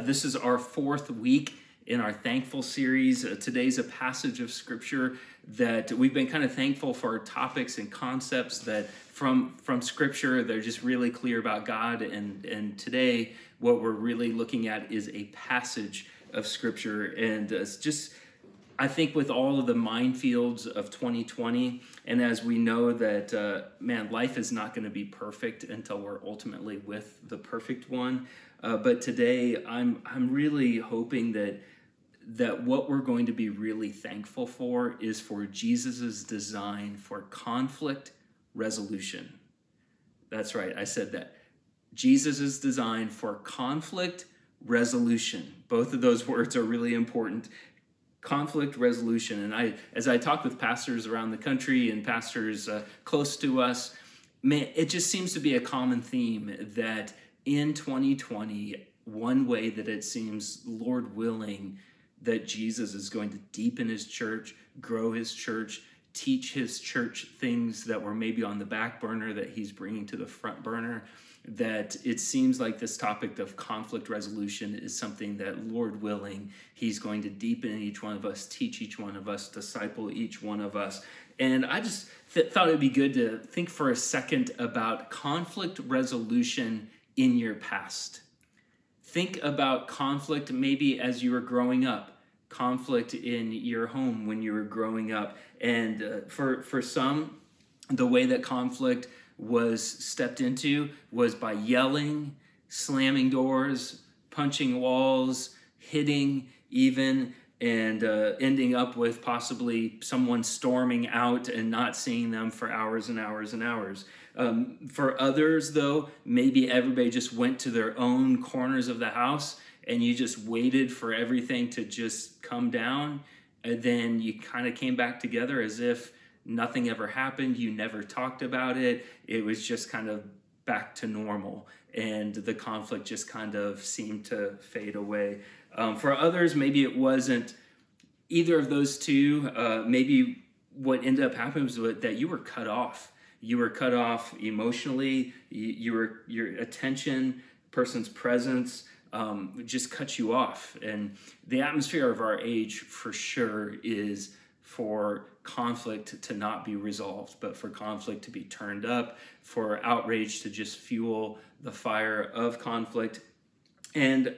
This is our fourth week in our thankful series. Uh, today's a passage of scripture that we've been kind of thankful for topics and concepts that from from scripture they're just really clear about God and and today what we're really looking at is a passage of scripture and uh, it's just I think with all of the minefields of 2020, and as we know that, uh, man, life is not going to be perfect until we're ultimately with the perfect one. Uh, but today, I'm I'm really hoping that that what we're going to be really thankful for is for Jesus's design for conflict resolution. That's right, I said that. Jesus' design for conflict resolution. Both of those words are really important. Conflict resolution. And I, as I talk with pastors around the country and pastors uh, close to us, man, it just seems to be a common theme that in 2020, one way that it seems, Lord willing, that Jesus is going to deepen his church, grow his church, teach his church things that were maybe on the back burner that he's bringing to the front burner. That it seems like this topic of conflict resolution is something that, Lord willing, He's going to deepen each one of us, teach each one of us, disciple each one of us. And I just th- thought it'd be good to think for a second about conflict resolution in your past Think about conflict maybe as you were growing up, conflict in your home when you were growing up. And uh, for, for some, the way that conflict was stepped into was by yelling, slamming doors, punching walls, hitting, even, and uh, ending up with possibly someone storming out and not seeing them for hours and hours and hours. Um, for others, though, maybe everybody just went to their own corners of the house and you just waited for everything to just come down. And then you kind of came back together as if nothing ever happened. You never talked about it. It was just kind of back to normal. And the conflict just kind of seemed to fade away. Um, for others, maybe it wasn't either of those two. Uh, maybe what ended up happening was that you were cut off. You were cut off emotionally. You, you were your attention person's presence um, just cut you off. And the atmosphere of our age for sure is for conflict to not be resolved but for conflict to be turned up for outrage to just fuel the fire of conflict. And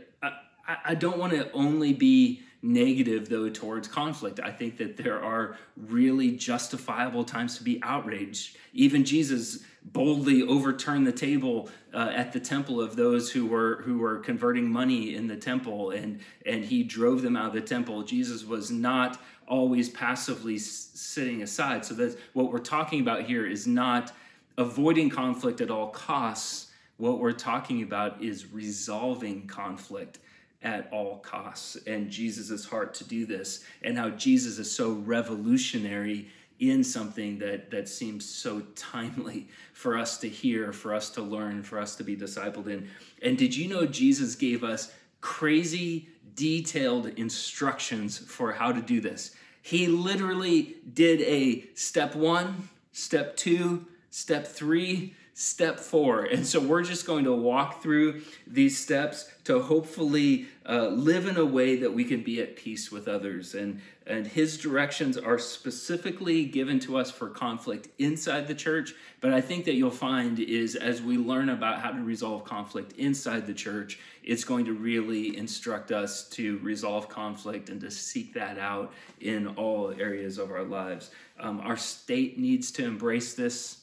i, don't want to only be negative though towards conflict. I think that there are really justifiable times to be outraged. Even Jesus boldly overturned the table uh, at the temple of those who were who were converting money in the temple and and he drove them out of the temple. Jesus was not always passively s- sitting aside. So that's what we're talking about here is not avoiding conflict at all costs. What we're talking about is resolving conflict at all costs and Jesus' heart to do this, and how Jesus is so revolutionary in something that, that seems so timely for us to hear, for us to learn, for us to be discipled in. And did you know Jesus gave us crazy, detailed instructions for how to do this? He literally did a step one, step two, step three, step four. And so we're just going to walk through these steps to hopefully uh, live in a way that we can be at peace with others. And, and his directions are specifically given to us for conflict inside the church. But I think that you'll find is as we learn about how to resolve conflict inside the church, it's going to really instruct us to resolve conflict and to seek that out in all areas of our lives. Um, our state needs to embrace this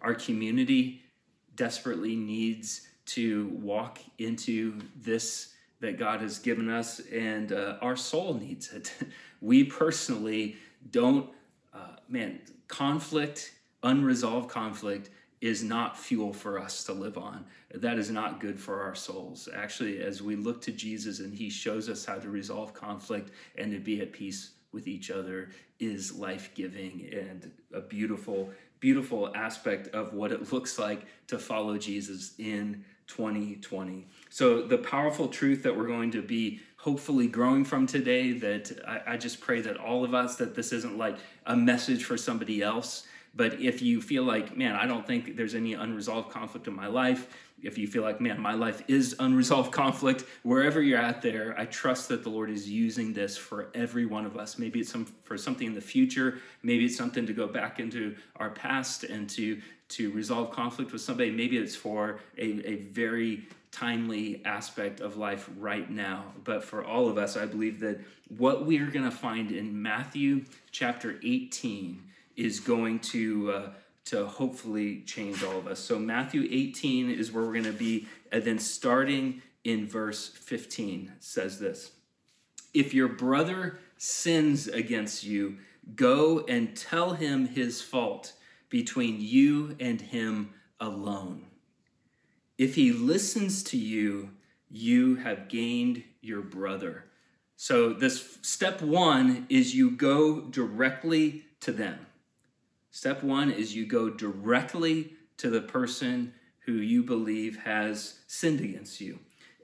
our community desperately needs to walk into this that God has given us, and uh, our soul needs it. we personally don't, uh, man, conflict, unresolved conflict is not fuel for us to live on. That is not good for our souls. Actually, as we look to Jesus and he shows us how to resolve conflict and to be at peace with each other, is life giving and a beautiful beautiful aspect of what it looks like to follow Jesus in 2020. So, the powerful truth that we're going to be hopefully growing from today, that I, I, just pray that all of us, that this isn't like a message for somebody else. But if you feel like, man, I don't think there's any unresolved conflict in my life, if you feel like, man, my life is unresolved conflict, wherever you're at there, I trust that the Lord is using this for every one of us. Maybe it's some for something in the future. Maybe it's something to go back into our past and to to resolve conflict with somebody. Maybe it's for a, a very timely aspect of life right now. But for all of us, I believe that what we are going to find in Matthew chapter 18 is going to uh, to hopefully change all of us. So Matthew 18 is where we're going to be, and then starting in verse 15 says this: If your brother sins against you, go and tell him his fault between you and him alone. If he listens to you, you have gained your brother. So, this step one is you go directly to them. Step one is you go directly to the person who you believe has sinned against you.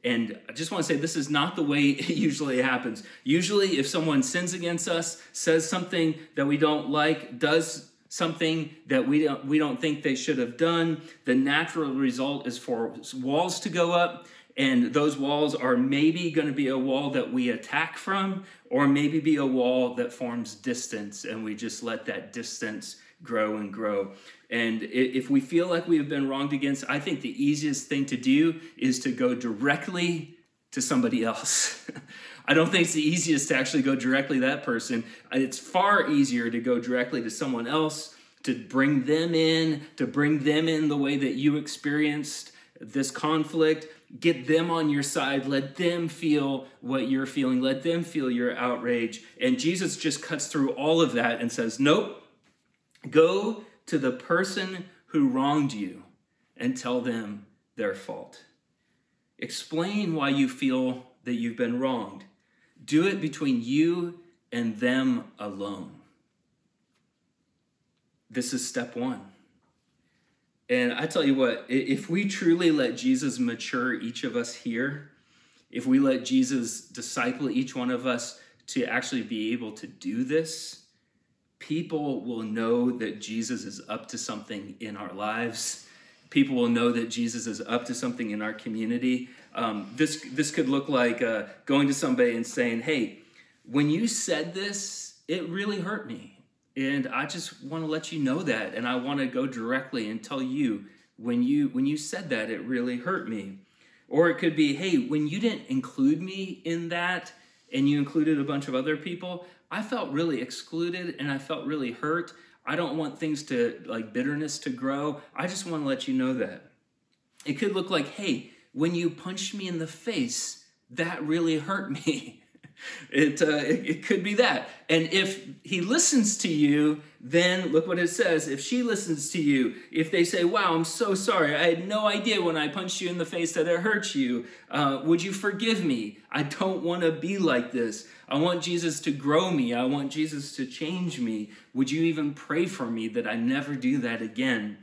And I just want to say this is not the way it usually happens. Usually, if someone sins against us, says something that we don't like, does something that we don't, we don't think they should have done, the natural result is for walls to go up. And those walls are maybe going to be a wall that we attack from, or maybe be a wall that forms distance, and we just let that distance grow and grow. And if we feel like we have been wronged against, I think the easiest thing to do is to go directly to somebody else. I don't think it's the easiest to actually go directly that person. Uh, it's far easier to go directly to someone else, to bring them in, to bring them in the way that you experienced this conflict. Get them on your side. Let them feel what you're feeling. Let them feel your outrage. And Jesus just cuts through all of that and says, Nope, Go to the person who wronged you and tell them their fault. Explain why you feel that you've been wronged. Do it between you and them alone. This is step one. And I tell you what, if we truly let Jesus mature each of us here, if we let Jesus disciple each one of us to actually be able to do this, people will know that Jesus is up to something in our lives. People will know that Jesus is up to something in our community. Um, this this could look like uh, going to somebody and saying, "Hey, when you said this, it really hurt me, and I just want to let you know that, and I want to go directly and tell you when you when you said that, it really hurt me." Or it could be, "Hey, when you didn't include me in that, and you included a bunch of other people, I felt really excluded and I felt really hurt. I don't want things to, like bitterness to grow. I just want to let you know that. It could look like, hey, when you punched me in the face, that really hurt me. It, uh, it, could be that. And if he listens to you, then look what it says. If she listens to you, if they say, Wow, I'm so sorry. I had no idea when I punched you in the face that it hurt you. Uh, would you forgive me? I don't want to be like this. I want Jesus to grow me. I want Jesus to change me. Would you even pray for me that I never do that again?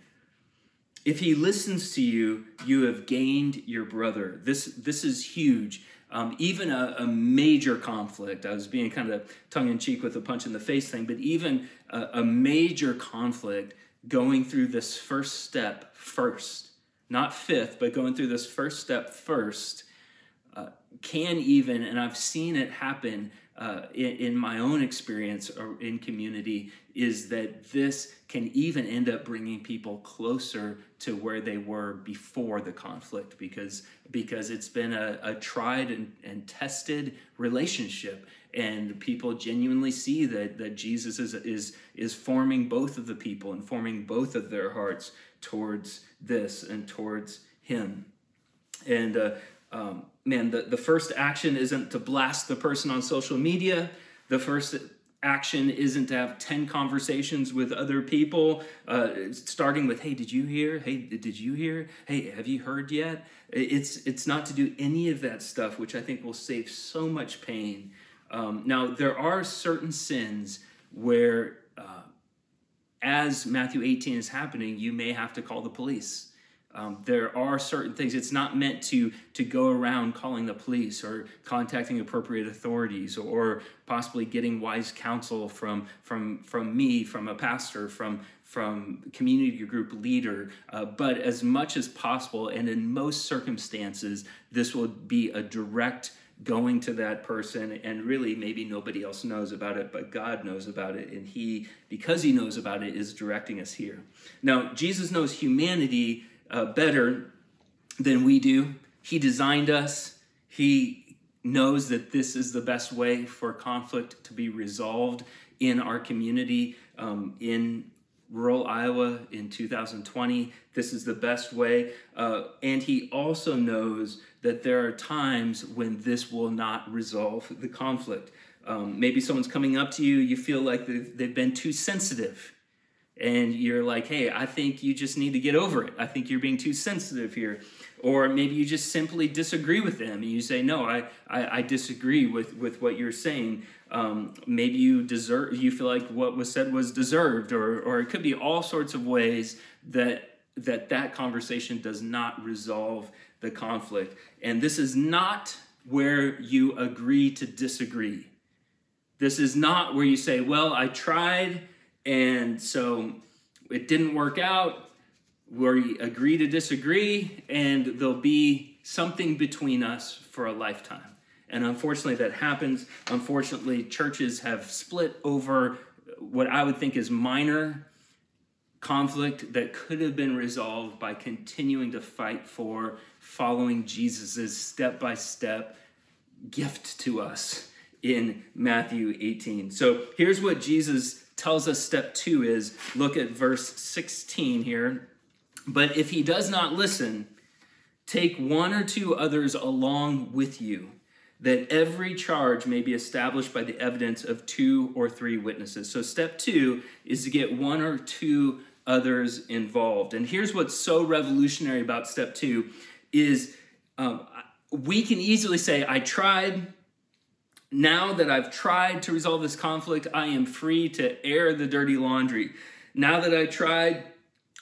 If he listens to you, you have gained your brother. This, this is huge um, even a, a, major conflict. I was being kind of tongue in cheek with a punch in the face thing, but even a, a major conflict going through this first step first, not fifth, but going through this first step first, uh, can even, and I've seen it happen uh, in, in, my own experience or in community is that this can even end up bringing people closer to where they were before the conflict because because it's been a, a tried and, and tested relationship. And people genuinely see that that Jesus is is is forming both of the people and forming both of their hearts towards this and towards him. And uh, um, man, the, the first action isn't to blast the person on social media. The first action isn't to have 10 conversations with other people, uh, starting with, hey, did you hear? Hey, did you hear? Hey, have you heard yet? It's, it's not to do any of that stuff, which I think will save so much pain. Um, now, there are certain sins where, uh, as Matthew 18 is happening, you may have to call the police. Um, there are certain things. It's not meant to to go around calling the police or contacting appropriate authorities or possibly getting wise counsel from from from me, from a pastor, from from community group leader. Uh, but as much as possible, and in most circumstances, this will be a direct going to that person and really maybe nobody else knows about it but god knows about it and he because he knows about it is directing us here now jesus knows humanity uh, better than we do. He designed us. He knows that this is the best way for conflict to be resolved in our community um, in rural Iowa in 2020. This is the best way. Uh, and he also knows that there are times when this will not resolve the conflict. Um, maybe someone's coming up to you, you feel like they've, they've been too sensitive and you're like, hey, I think you just need to get over it. I think you're being too sensitive here. Or maybe you just simply disagree with them and you say, no, I, I, I disagree with, with what you're saying. Um, maybe you deserve, you feel like what was said was deserved, or, or it could be all sorts of ways that that that conversation does not resolve the conflict. And this is not where you agree to disagree. This is not where you say, well, I tried and so it didn't work out. We agree to disagree, and there'll be something between us for a lifetime. And unfortunately, that happens. Unfortunately, churches have split over what I would think is minor conflict that could have been resolved by continuing to fight for following Jesus' step by step gift to us in Matthew 18. So here's what Jesus tells us step two is look at verse 16 here. But if he does not listen, take one or two others along with you, that every charge may be established by the evidence of two or three witnesses. So, step two is to get one or two others involved. And here's what's so revolutionary about step two is um, we can easily say, I tried, now that I've tried to resolve this conflict, I am free to air the dirty laundry. Now that I've tried,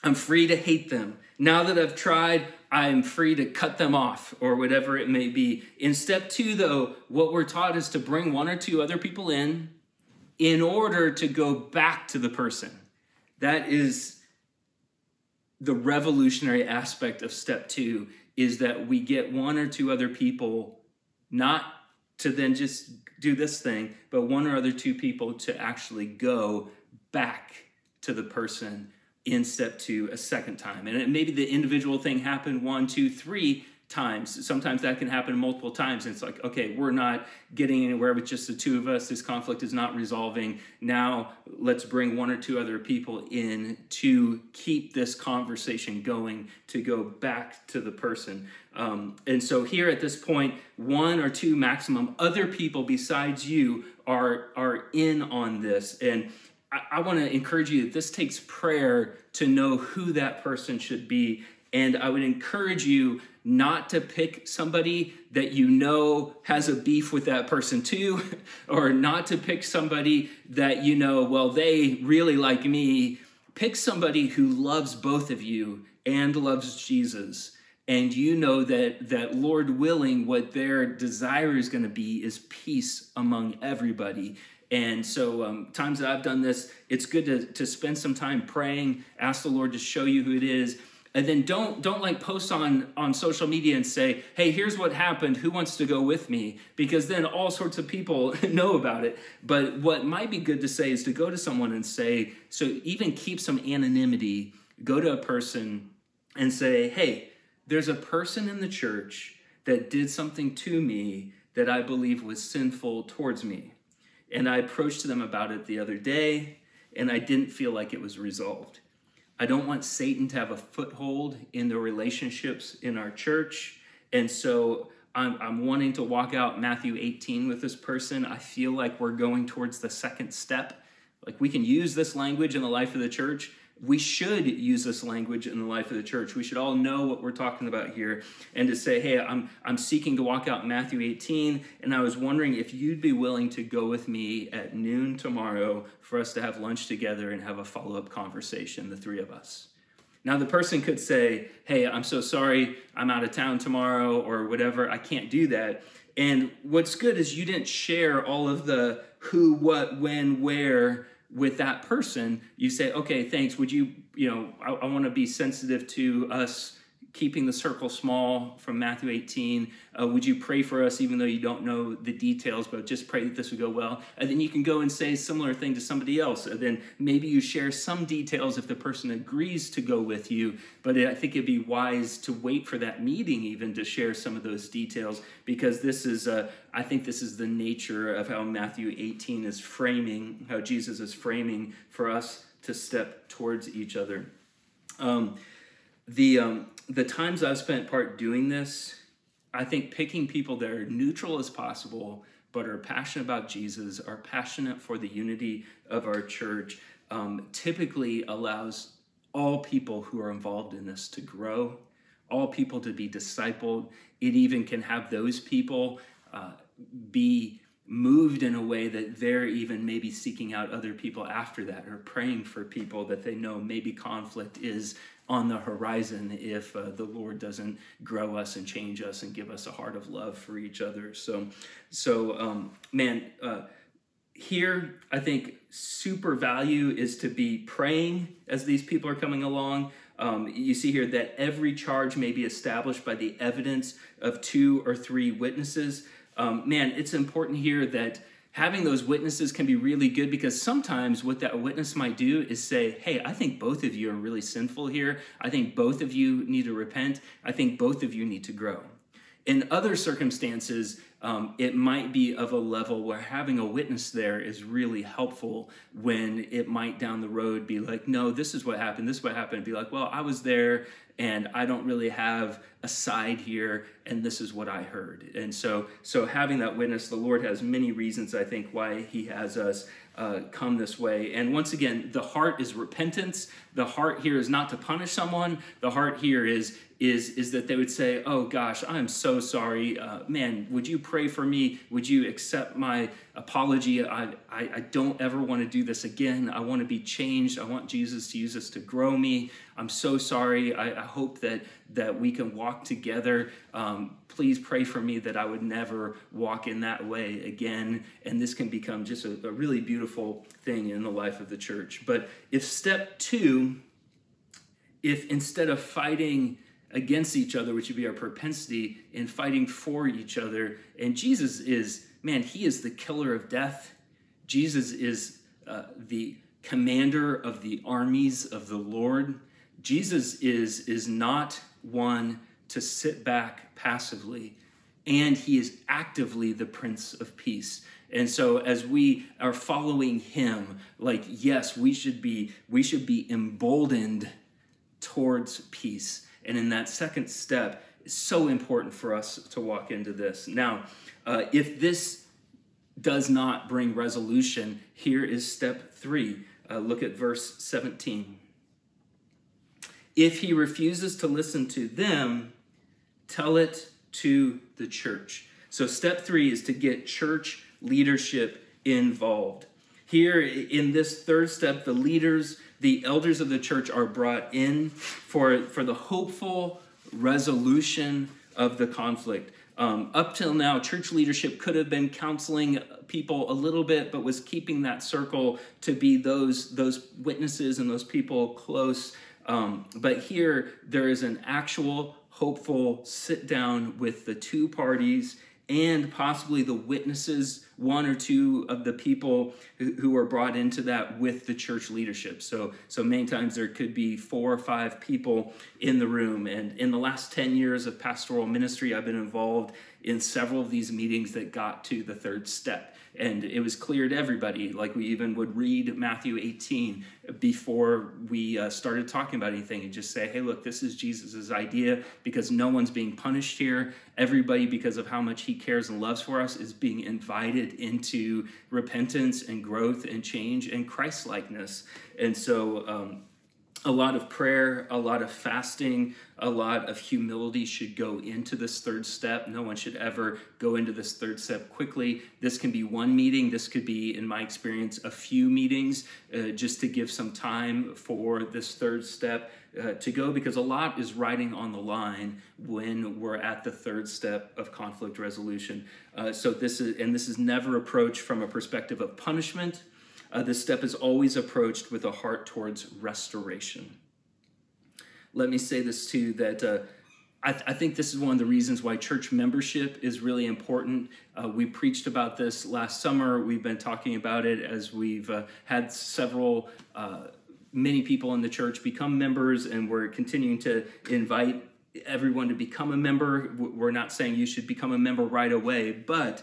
I'm free to hate them. Now that I've tried, I'm free to cut them off or whatever it may be. In step two, though, what we're taught is to bring one or two other people in in order to go back to the person. That is the revolutionary aspect of step two is that we get one or two other people not to then just do this thing, but one or other two people to actually go back to the person in step two a second time. And maybe the individual thing happened one, two, three times. Sometimes that can happen multiple times. And it's like, okay, we're not getting anywhere with just the two of us. This conflict is not resolving. Now let's bring one or two other people in to keep this conversation going, to go back to the person. Um, and so here at this point, one or two maximum other people besides you are, are in on this. And I, I want to encourage you that this takes prayer to know who that person should be. And I would encourage you not to pick somebody that you know has a beef with that person too, or not to pick somebody that you know, well, they really like me. Pick somebody who loves both of you and loves Jesus. And you know that that Lord willing, what their desire is going to be is peace among everybody. And so, um, times that I've done this, it's good to, to spend some time praying, ask the Lord to show you who it is, and then don't don't like post on on social media and say hey here's what happened. Who wants to go with me? Because then all sorts of people know about it. But what might be good to say is to go to someone and say so even keep some anonymity go to a person and say hey there's a person in the church that did something to me that i believe was sinful towards me. And i approached them about it the other day and i didn't feel like it was resolved I don't want Satan to have a foothold in the relationships in our church. And so I'm, I'm, wanting to walk out Matthew 18 with this person. I feel like we're going towards the second step. Like we can use this language in the life of the church, we should use this language in the life of the church. We should all know what we're talking about here and to say, hey, I'm, I'm seeking to walk out Matthew 18, and I was wondering if you'd be willing to go with me at noon tomorrow for us to have lunch together and have a follow up conversation, the three of us. Now, the person could say, Hey, I'm so sorry, I'm out of town tomorrow, or whatever, I can't do that. And what's good is you didn't share all of the who, what, when, where with that person. You say, Okay, thanks. Would you, you know, I, I want to be sensitive to us keeping the circle small from Matthew 18. Uh, would you pray for us, even though you don't know the details, but just pray that this would go well? And then you can go and say a similar thing to somebody else. And then maybe you share some details if the person agrees to go with you. But I think it'd be wise to wait for that meeting even to share some of those details because this is, uh, I think this is the nature of how Matthew 18 is framing, how Jesus is framing for us to step towards each other. Um, the um, the times I've spent part doing this, I think picking people that are neutral as possible, but are passionate about Jesus, are passionate for the unity of our church, um, typically allows all people who are involved in this to grow, all people to be discipled. It even can have those people uh, be moved in a way that they're even maybe seeking out other people after that or praying for people that they know maybe conflict is on the horizon if uh, the Lord doesn't grow us and change us and give us a heart of love for each other. So, so um, man, uh, here I think super value is to be praying as these people are coming along. Um, you see here that every charge may be established by the evidence of two or three witnesses. Um, man, it's important here that having those witnesses can be really good because sometimes what that witness might do is say, Hey, I think both of you are really sinful here. I think both of you need to repent. I think both of you need to grow. In other circumstances, um, it might be of a level where having a witness there is really helpful when it might down the road be like, no, this is what happened, this is what happened. Be like, well, I was there and I don't really have a side here, and this is what I heard. And so, so having that witness, the Lord has many reasons, I think, why He has us uh, come this way. And once again, the heart is repentance. The heart here is not to punish someone. The heart here is is is that they would say, "Oh gosh, I'm so sorry, uh, man. Would you pray for me? Would you accept my apology? I, I I don't ever want to do this again. I want to be changed. I want Jesus to use this to grow me. I'm so sorry. I, I hope that that we can walk together. Um, please pray for me that I would never walk in that way again. And this can become just a, a really beautiful thing in the life of the church. But if step two, if instead of fighting against each other, which would be our propensity in fighting for each other. And Jesus is, man, he is the killer of death. Jesus is uh, the commander of the armies of the Lord. Jesus is, is not one to sit back passively, and he is actively the Prince of Peace. And so as we are following him, like yes, we should be we should be emboldened towards peace. And in that second step, it's so important for us to walk into this. Now, uh, if this does not bring resolution, here is step three. Uh, look at verse 17. If he refuses to listen to them, tell it to the church. So, step three is to get church leadership involved. Here in this third step, the leaders the elders of the church are brought in for, for the hopeful resolution of the conflict. Um, up till now, church leadership could have been counseling people a little bit, but was keeping that circle to be those, those witnesses and those people close. Um, but here, there is an actual hopeful sit down with the two parties and possibly the witnesses, one or two of the people who, are brought into that with the church leadership. So, so many times there could be four or five people in the room. And in the last 10 years of pastoral ministry, I've been involved in several of these meetings that got to the third step and it was clear to everybody like we even would read matthew 18 before we uh, started talking about anything and just say hey look this is Jesus's idea because no one's being punished here. Everybody because of how much he cares and loves for us is being invited into repentance and growth and change and christ-likeness. And so um, a lot of prayer, a lot of fasting, a lot of humility should go into this third step. No one should ever go into this third step quickly. This can be one meeting. This could be, in my experience, a few meetings uh, just to give some time for this third step uh, to go because a lot is riding on the line when we're at the third step of conflict resolution. Uh, so this is, and this is never approached from a perspective of punishment uh, this step is always approached with a heart towards restoration. Let me say this too that uh, I, th- I, think this is one of the reasons why church membership is really important. Uh, we preached about this last summer. We've been talking about it as we've uh, had several, uh, many people in the church become members, and we're continuing to invite everyone to become a member. We're not saying you should become a member right away, but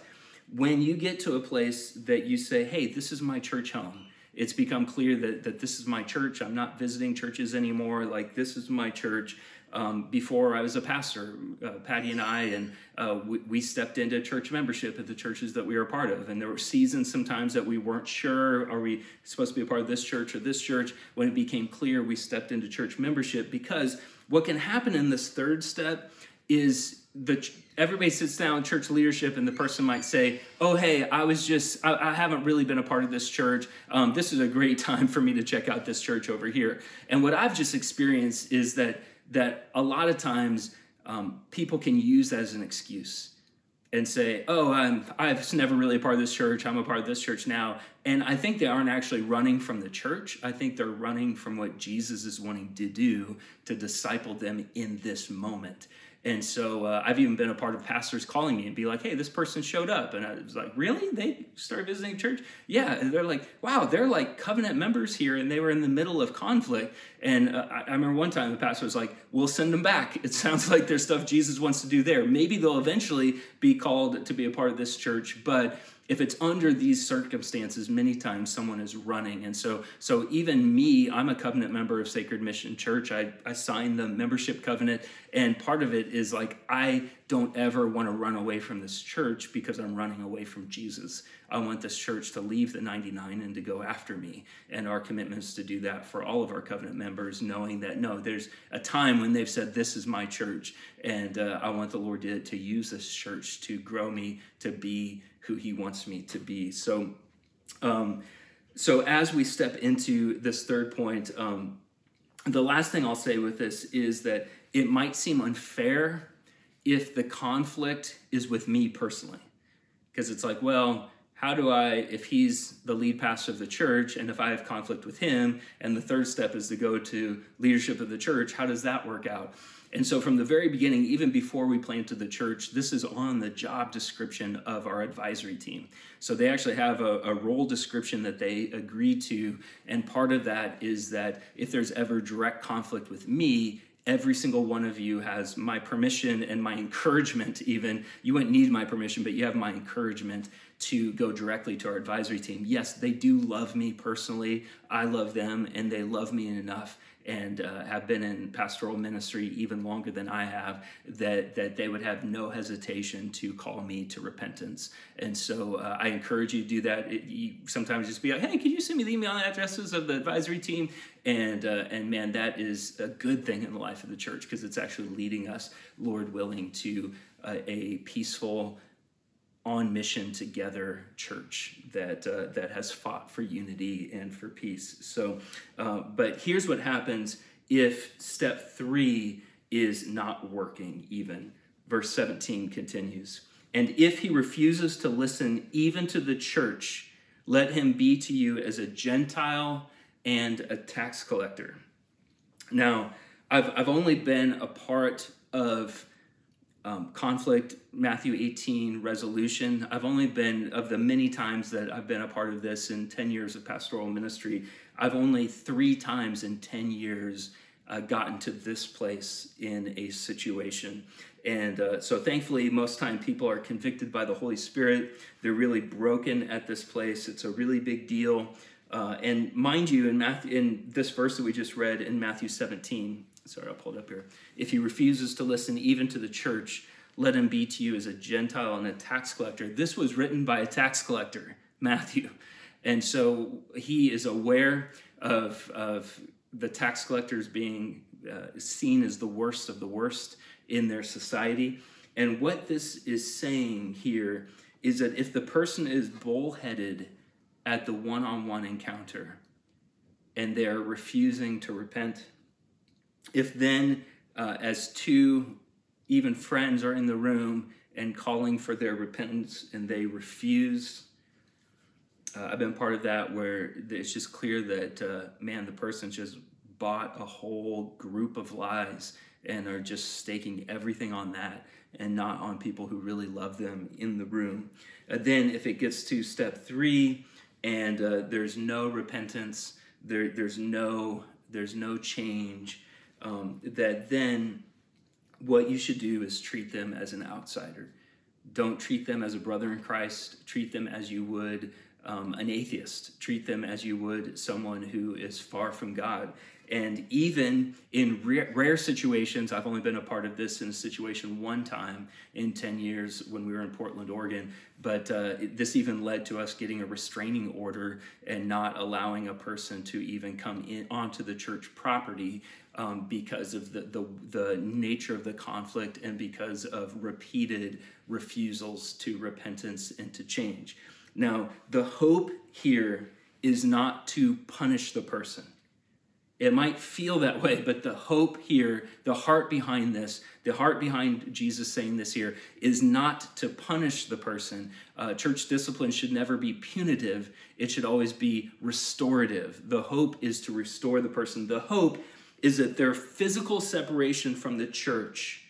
when you get to a place that you say, hey, this is my church home, it's become clear that, that this is my church. I'm not visiting churches anymore. Like, this is my church. Um, before I was a pastor, uh, Patty and I, and uh, we, we, stepped into church membership at the churches that we were a part of. And there were seasons sometimes that we weren't sure are we supposed to be a part of this church or this church? When it became clear, we stepped into church membership because what can happen in this third step is the everybody sits down in church leadership and the person might say oh hey i was just i, I haven't really been a part of this church. Um, this is a great time for me to check out this church over here. And what i've just experienced is that that a lot of times um, people can use that as an excuse and say oh i'm i was never really a part of this church. I'm a part of this church now. And i think they aren't actually running from the church. I think they're running from what jesus is wanting to do to disciple them in this moment and so uh, I've even been a part of pastors calling me and be like, hey, this person showed up. And I was like, really? They started visiting church? Yeah. And they're like, wow, they're like covenant members here. And they were in the middle of conflict. And uh, I remember one time the pastor was like, we'll send them back. It sounds like there's stuff Jesus wants to do there. Maybe they'll eventually be called to be a part of this church. But if it's under these circumstances many times someone is running. And so so even me i'm a covenant member of sacred mission church. I, I signed the membership covenant. And part of it is like i don't ever want to run away from this church because i'm running away from jesus. I want this church to leave the 99 and to go after me. And our commitment is to do that for all of our covenant members knowing that no there's a time when they've said this is my church and uh, i want the lord to, to use this church to grow me to be who He wants me to be. So, um, so as we step into this third point, um, the last thing I'll say with this is that it might seem unfair if the conflict is with me personally, because it's like, well, how do I, if he's the lead pastor of the church, and if I have conflict with him, and the third step is to go to leadership of the church, how does that work out? And so, from the very beginning, even before we planted the church, this is on the job description of our advisory team. So, they actually have a, a, role description that they agree to. And part of that is that if there's ever direct conflict with me, every single one of you has my permission and my encouragement, even. You wouldn't need my permission, but you have my encouragement to go directly to our advisory team. Yes, they do love me personally. I love them, and they love me enough and uh, have been in pastoral ministry even longer than I have, that, that they would have no hesitation to call me to repentance. And so uh, I encourage you to do that. It, you sometimes just be like, hey, can you send me the email addresses of the advisory team? And, uh, and man, that is a good thing in the life of the church because it's actually leading us, Lord willing, to uh, a peaceful, on mission together church that uh, that has fought for unity and for peace. So, uh, but here's what happens if step three is not working. Even verse 17 continues, and if he refuses to listen even to the church, let him be to you as a Gentile and a tax collector. Now, I've I've only been a part of um, conflict, Matthew 18, resolution. I've only been, of the many times that I've been a part of this in 10 years of pastoral ministry, I've only three times in 10 years uh, gotten to this place in a situation. And uh, so thankfully, most time people are convicted by the Holy Spirit. They're really broken at this place. It's a really big deal. Uh, and mind you, in, Matthew, in this verse that we just read in Matthew 17, sorry, I'll pull it up here. If he refuses to listen even to the church, let him be to you as a Gentile and a tax collector. This was written by a tax collector, Matthew. And so he is aware of, of the tax collectors being uh, seen as the worst of the worst in their society. And what this is saying here is that if the person is bullheaded at the one on one encounter and they're refusing to repent, if then, uh, as two even friends are in the room and calling for their repentance and they refuse, uh, I've been part of that where it's just clear that, uh, man, the person just bought a whole group of lies and are just staking everything on that and not on people who really love them in the room. Uh, then, if it gets to step three and uh, there's no repentance, there, there's no there's no change, um, that then what you should do is treat them as an outsider. Don't treat them as a brother in Christ. Treat them as you would um, an atheist. Treat them as you would someone who is far from God. And even in rare, rare, situations, I've only been a part of this in a situation one time in 10 years when we were in Portland, Oregon. But uh, this even led to us getting a restraining order and not allowing a person to even come in onto the church property um, because of the, the, the nature of the conflict and because of repeated refusals to repentance and to change. Now, the hope here is not to punish the person it might feel that way, but the hope here, the heart behind this, the heart behind Jesus saying this here is not to punish the person. Uh, church discipline should never be punitive, it should always be restorative. The hope is to restore the person. The hope is that their physical separation from the church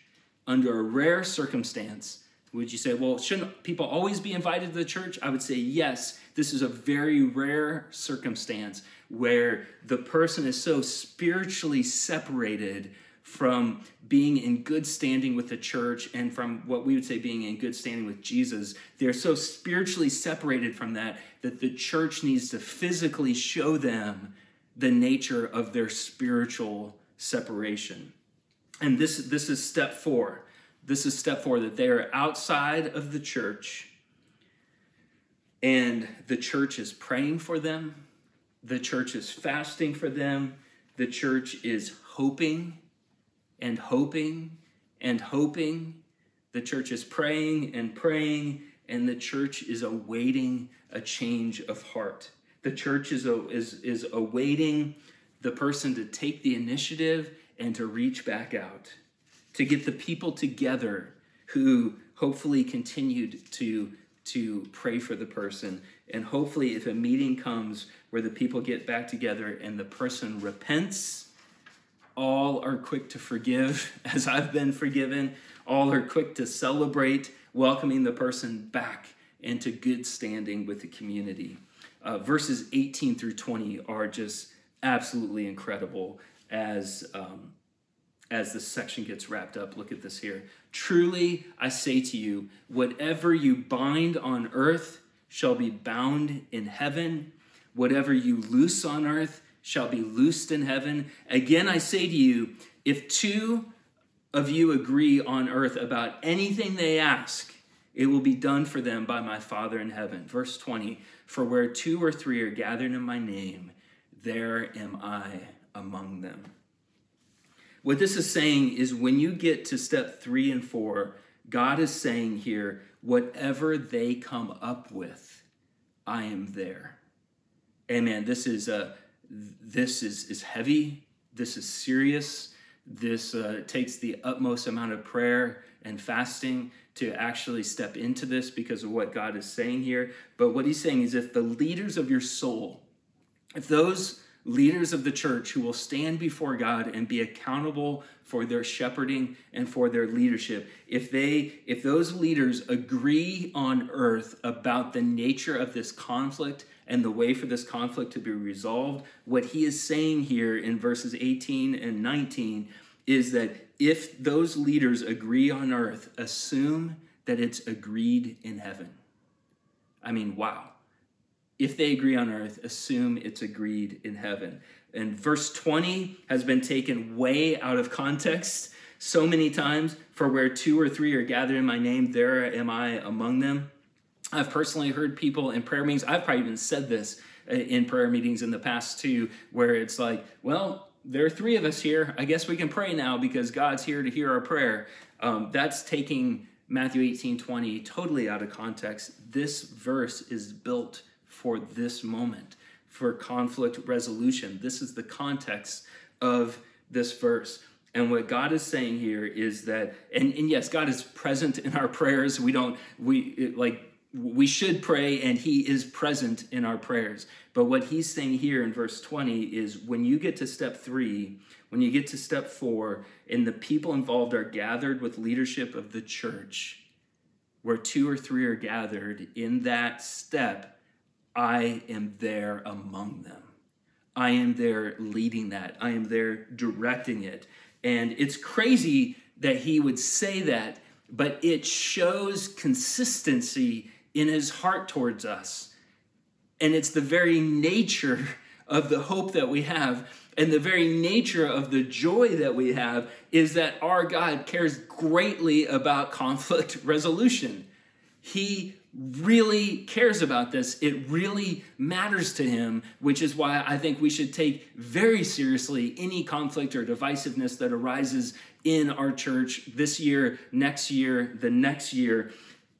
under a rare circumstance. Would you say, well, shouldn't people always be invited to the church? I would say, yes, this is a very rare circumstance where the person is so spiritually separated from being in good standing with the church and from what we would say being in good standing with Jesus. They're so spiritually separated from that that the church needs to physically show them the nature of their spiritual separation. And this, this is step four. This is step four that they are outside of the church and the church is praying for them the church is fasting for them. The church is hoping and hoping and hoping. The church is praying and praying, and the church is awaiting a change of heart. The church is, is, is awaiting the person to take the initiative and to reach back out, to get the people together who hopefully continued to, to pray for the person. And hopefully, if a meeting comes where the people get back together and the person repents. All are quick to forgive, as I've been forgiven. All are quick to celebrate, welcoming the person back into good standing with the community. Uh, verses 18 through 20 are just absolutely incredible as um, as this section gets wrapped up. Look at this here. Truly, I say to you, whatever you bind on earth shall be bound in heaven, Whatever you loose on earth shall be loosed in heaven. Again, I say to you, if two of you agree on earth about anything they ask, it will be done for them by my Father in heaven. Verse 20 For where two or three are gathered in my name, there am I among them. What this is saying is when you get to step three and four, God is saying here, whatever they come up with, I am there. Amen. This is uh, this is is heavy. This is serious. This uh, takes the utmost amount of prayer and fasting to actually step into this because of what God is saying here. But what he's saying is if the leaders of your soul, if those leaders of the church who will stand before God and be accountable for their shepherding and for their leadership if they if those leaders agree on earth about the nature of this conflict and the way for this conflict to be resolved. What he is saying here in verses 18 and 19 is that if those leaders agree on earth, assume that it's agreed in heaven. I mean, wow. If they agree on earth, assume it's agreed in heaven. And verse 20 has been taken way out of context so many times. For where two or three are gathered in my name, there am I among them. I've personally heard people in prayer meetings, I've probably even said this in prayer meetings in the past too, where it's like, well, there are three of us here. I guess we can pray now because God's here to hear our prayer. Um, that's taking Matthew 18 20 totally out of context. This verse is built for this moment, for conflict resolution. This is the context of this verse. And what God is saying here is that, and, and yes, God is present in our prayers. We don't, we like, we should pray and he is present in our prayers. But what he's saying here in verse 20 is when you get to step three, when you get to step four, and the people involved are gathered with leadership of the church, where two or three are gathered, in that step, I am there among them. I am there leading that. I am there directing it. And it's crazy that he would say that, but it shows consistency in his heart towards us. And it's the very nature of the hope that we have and the very nature of the joy that we have is that our God cares greatly about conflict resolution. He really cares about this. It really matters to him, which is why I think we should take very seriously any conflict or divisiveness that arises in our church this year, next year, the next year,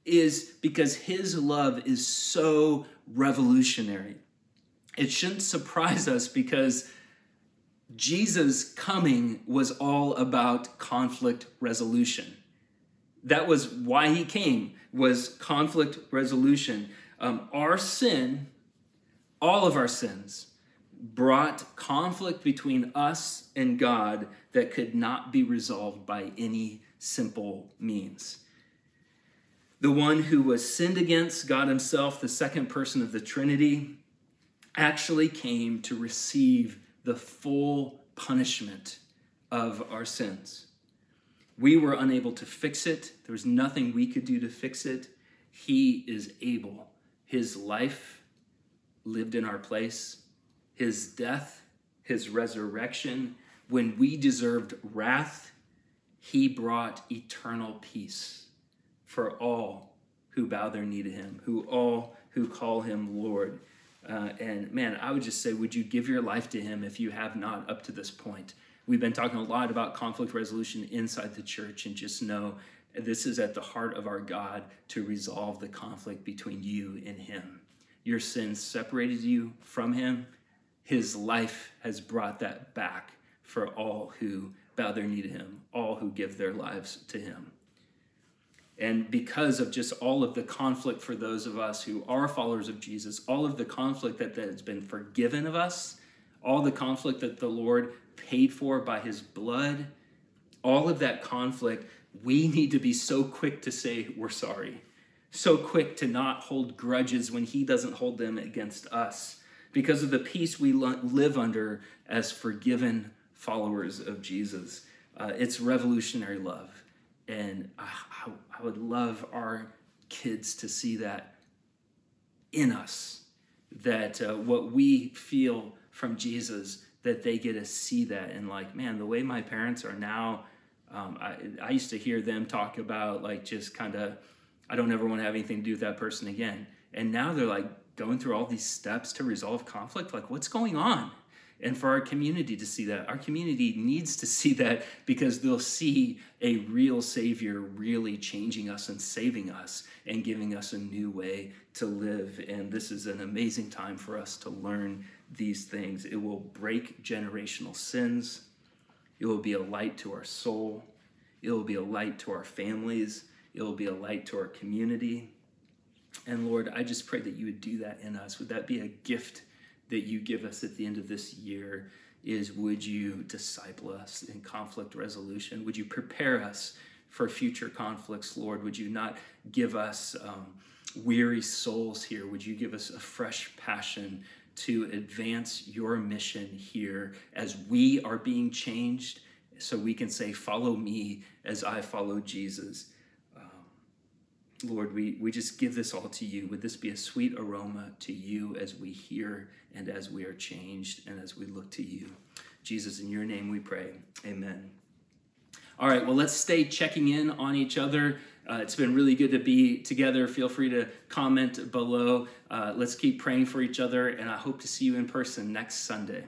is because his love is so revolutionary. It shouldn't surprise us because Jesus' coming was all about conflict resolution. That was why he came was conflict resolution. Um, our sin, all of our sins, brought conflict between us and God that could not be resolved by any simple means. The one who was sinned against, God Himself, the second person of the Trinity, actually came to receive the full punishment of our sins. We were unable to fix it. There was nothing we could do to fix it. He is able. His life lived in our place, His death, His resurrection. When we deserved wrath, He brought eternal peace for all who bow their knee to Him, who all who call Him Lord. Uh, and man, I would just say, would you give your life to Him if you have not up to this point? We've been talking a lot about conflict resolution inside the church, and just know this is at the heart of our God to resolve the conflict between you and Him. Your sins separated you from Him. His life has brought that back for all who bow their knee to Him, all who give their lives to Him. And because of just all of the conflict for those of us who are followers of Jesus, all of the conflict that, that has been forgiven of us, all the conflict that the Lord paid for by his blood, all of that conflict, we need to be so quick to say we're sorry, so quick to not hold grudges when he doesn't hold them against us because of the peace we live under as forgiven followers of Jesus. Uh, it's revolutionary love. And I, I would love our kids to see that in us, that uh, what we feel from Jesus that they get to see that and like man the way my parents are now um, I, I used to hear them talk about like just kind of i don't ever want to have anything to do with that person again. And now they're like going through all these steps to resolve conflict. Like what's going on and for our community to see that our community needs to see that because they'll see a real savior really changing us and saving us and giving us a new way to live and this is an amazing time for us to learn these things. It will break generational sins. It will be a light to our soul. It will be a light to our families. It will be a light to our community. And Lord, I just pray that you would do that in us. Would that be a gift that you give us at the end of this year? Is would you disciple us in conflict resolution? Would you prepare us for future conflicts, Lord? Would you not give us um, weary souls here? Would you give us a fresh passion to advance your mission here as we are being changed so we can say, Follow me as I follow Jesus. Lord, we, we just give this all to you. Would this be a sweet aroma to you as we hear and as we are changed and as we look to you? Jesus, in your name we pray. Amen. All right, well, let's stay checking in on each other. Uh, it's been really good to be together. Feel free to comment below. Uh, let's keep praying for each other, and I hope to see you in person next Sunday.